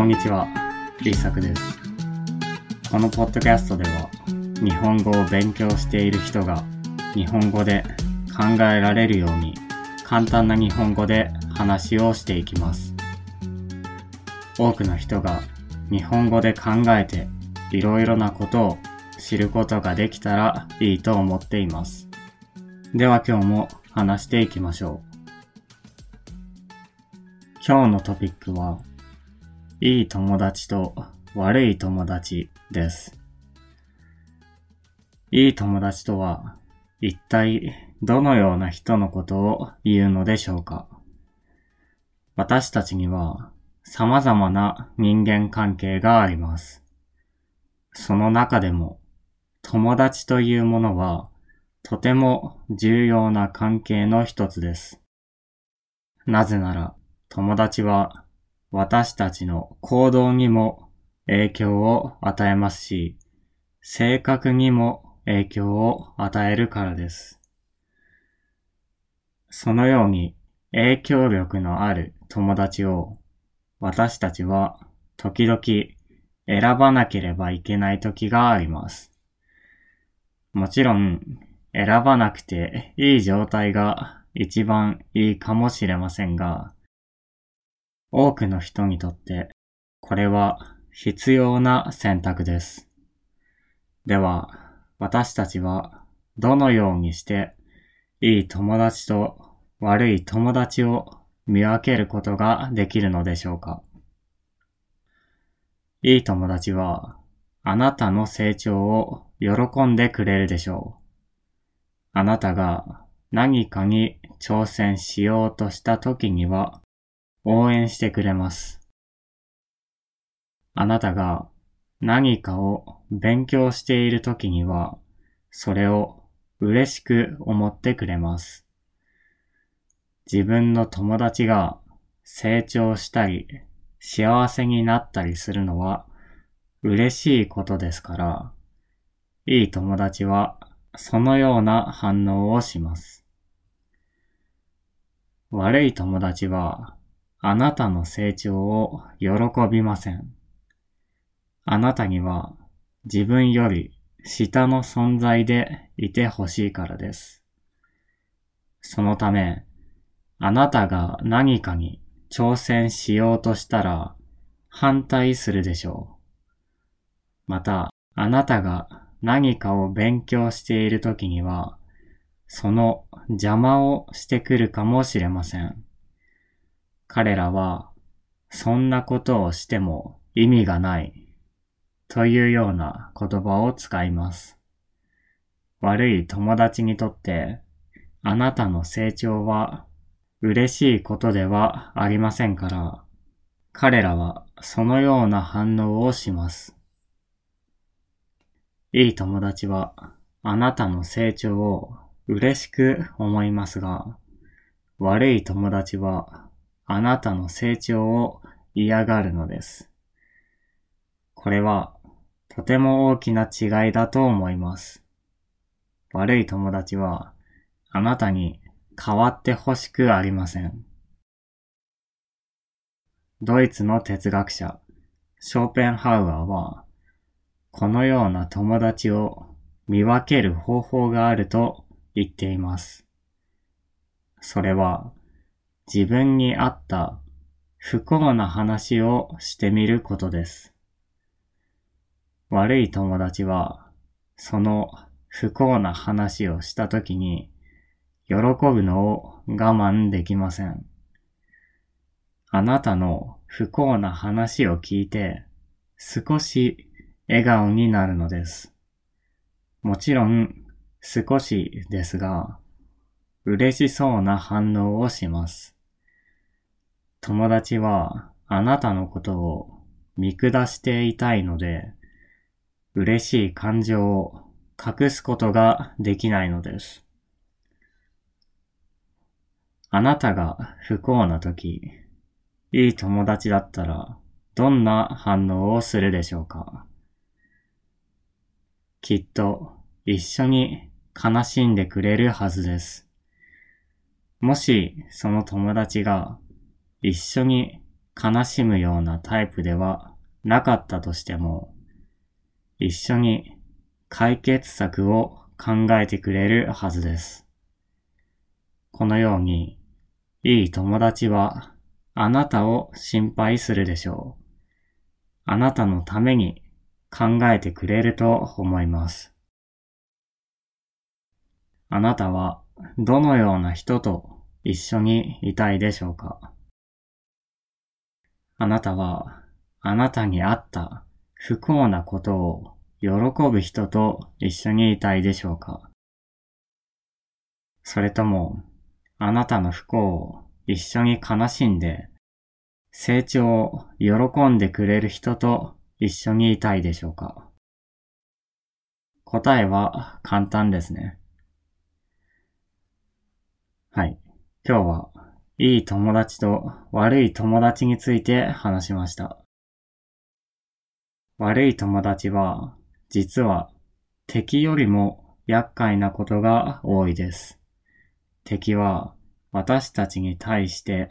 こんにちは、リサクです。このポッドキャストでは、日本語を勉強している人が日本語で考えられるように簡単な日本語で話をしていきます。多くの人が日本語で考えていろいろなことを知ることができたらいいと思っています。では今日も話していきましょう。今日のトピックは、いい友達と悪い友達です。いい友達とは、一体どのような人のことを言うのでしょうか私たちには様々な人間関係があります。その中でも友達というものはとても重要な関係の一つです。なぜなら友達は私たちの行動にも影響を与えますし、性格にも影響を与えるからです。そのように影響力のある友達を私たちは時々選ばなければいけない時があります。もちろん選ばなくていい状態が一番いいかもしれませんが、多くの人にとってこれは必要な選択です。では、私たちはどのようにしていい友達と悪い友達を見分けることができるのでしょうか？いい友達はあなたの成長を喜んでくれるでしょう。あなたが何かに挑戦しようとした時には応援してくれます。あなたが何かを勉強している時には、それを嬉しく思ってくれます。自分の友達が成長したり、幸せになったりするのは嬉しいことですから、いい友達はそのような反応をします。悪い友達はあなたの成長を喜びません。あなたには自分より下の存在でいてほしいからです。そのため、あなたが何かに挑戦しようとしたら反対するでしょう。また、あなたが何かを勉強しているときには、その邪魔をしてくるかもしれません。彼らは、そんなことをしても意味がないというような言葉を使います。悪い友達にとってあなたの成長は嬉しいことではありませんから、彼らはそのような反応をします。いい友達はあなたの成長を嬉しく思いますが、悪い友達はあなたの成長を嫌がるのです。これはとても大きな違いだと思います。悪い友達はあなたに変わってほしくありません。ドイツの哲学者、ショーペンハウアーは、このような友達を見分ける方法があると言っています。それは、自分に合った不幸な話をしてみることです。悪い友達は、その不幸な話をしたときに、喜ぶのを我慢できません。あなたの不幸な話を聞いて、少し笑顔になるのです。もちろん、少しですが、嬉しそうな反応をします。友達はあなたのことを見下していたいので、嬉しい感情を隠すことができないのです。あなたが不幸な時、いい友達だったらどんな反応をするでしょうか？きっと一緒に悲しんでくれるはずです。もしその友達が一緒に悲しむようなタイプではなかったとしても、一緒に解決策を考えてくれるはずです。このように、いい友達はあなたを心配するでしょう。あなたのために考えてくれると思います。あなたはどのような人と一緒にいたいでしょうか？あなたはあなたにあった不幸なことを喜ぶ人と一緒にいたいでしょうか？それともあなたの不幸を一緒に悲しんで成長を喜んでくれる人と一緒にいたいでしょうか？答えは簡単ですね。はい。今日は、いい友達と悪い友達について話しました。悪い友達は、実は敵よりも厄介なことが多いです。敵は私たちに対して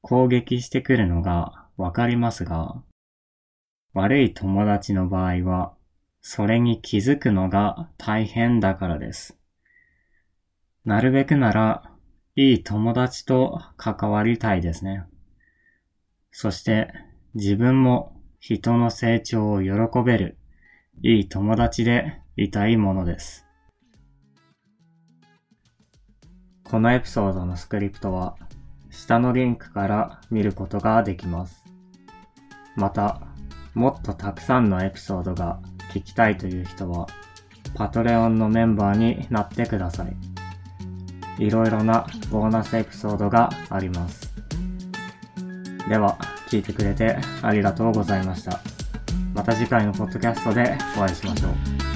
攻撃してくるのがわかりますが、悪い友達の場合は、それに気づくのが大変だからです。なるべくなら、いい友達と関わりたいですね。そして、自分も人の成長を喜べる、いい友達でいたいものです。このエピソードのスクリプトは、下のリンクから見ることができます。また、もっとたくさんのエピソードが聞きたいという人は、パトレオンのメンバーになってください。いろいろなボーナスエピソードがあります。では、聞いてくれてありがとうございました。また次回のポッドキャストでお会いしましょう。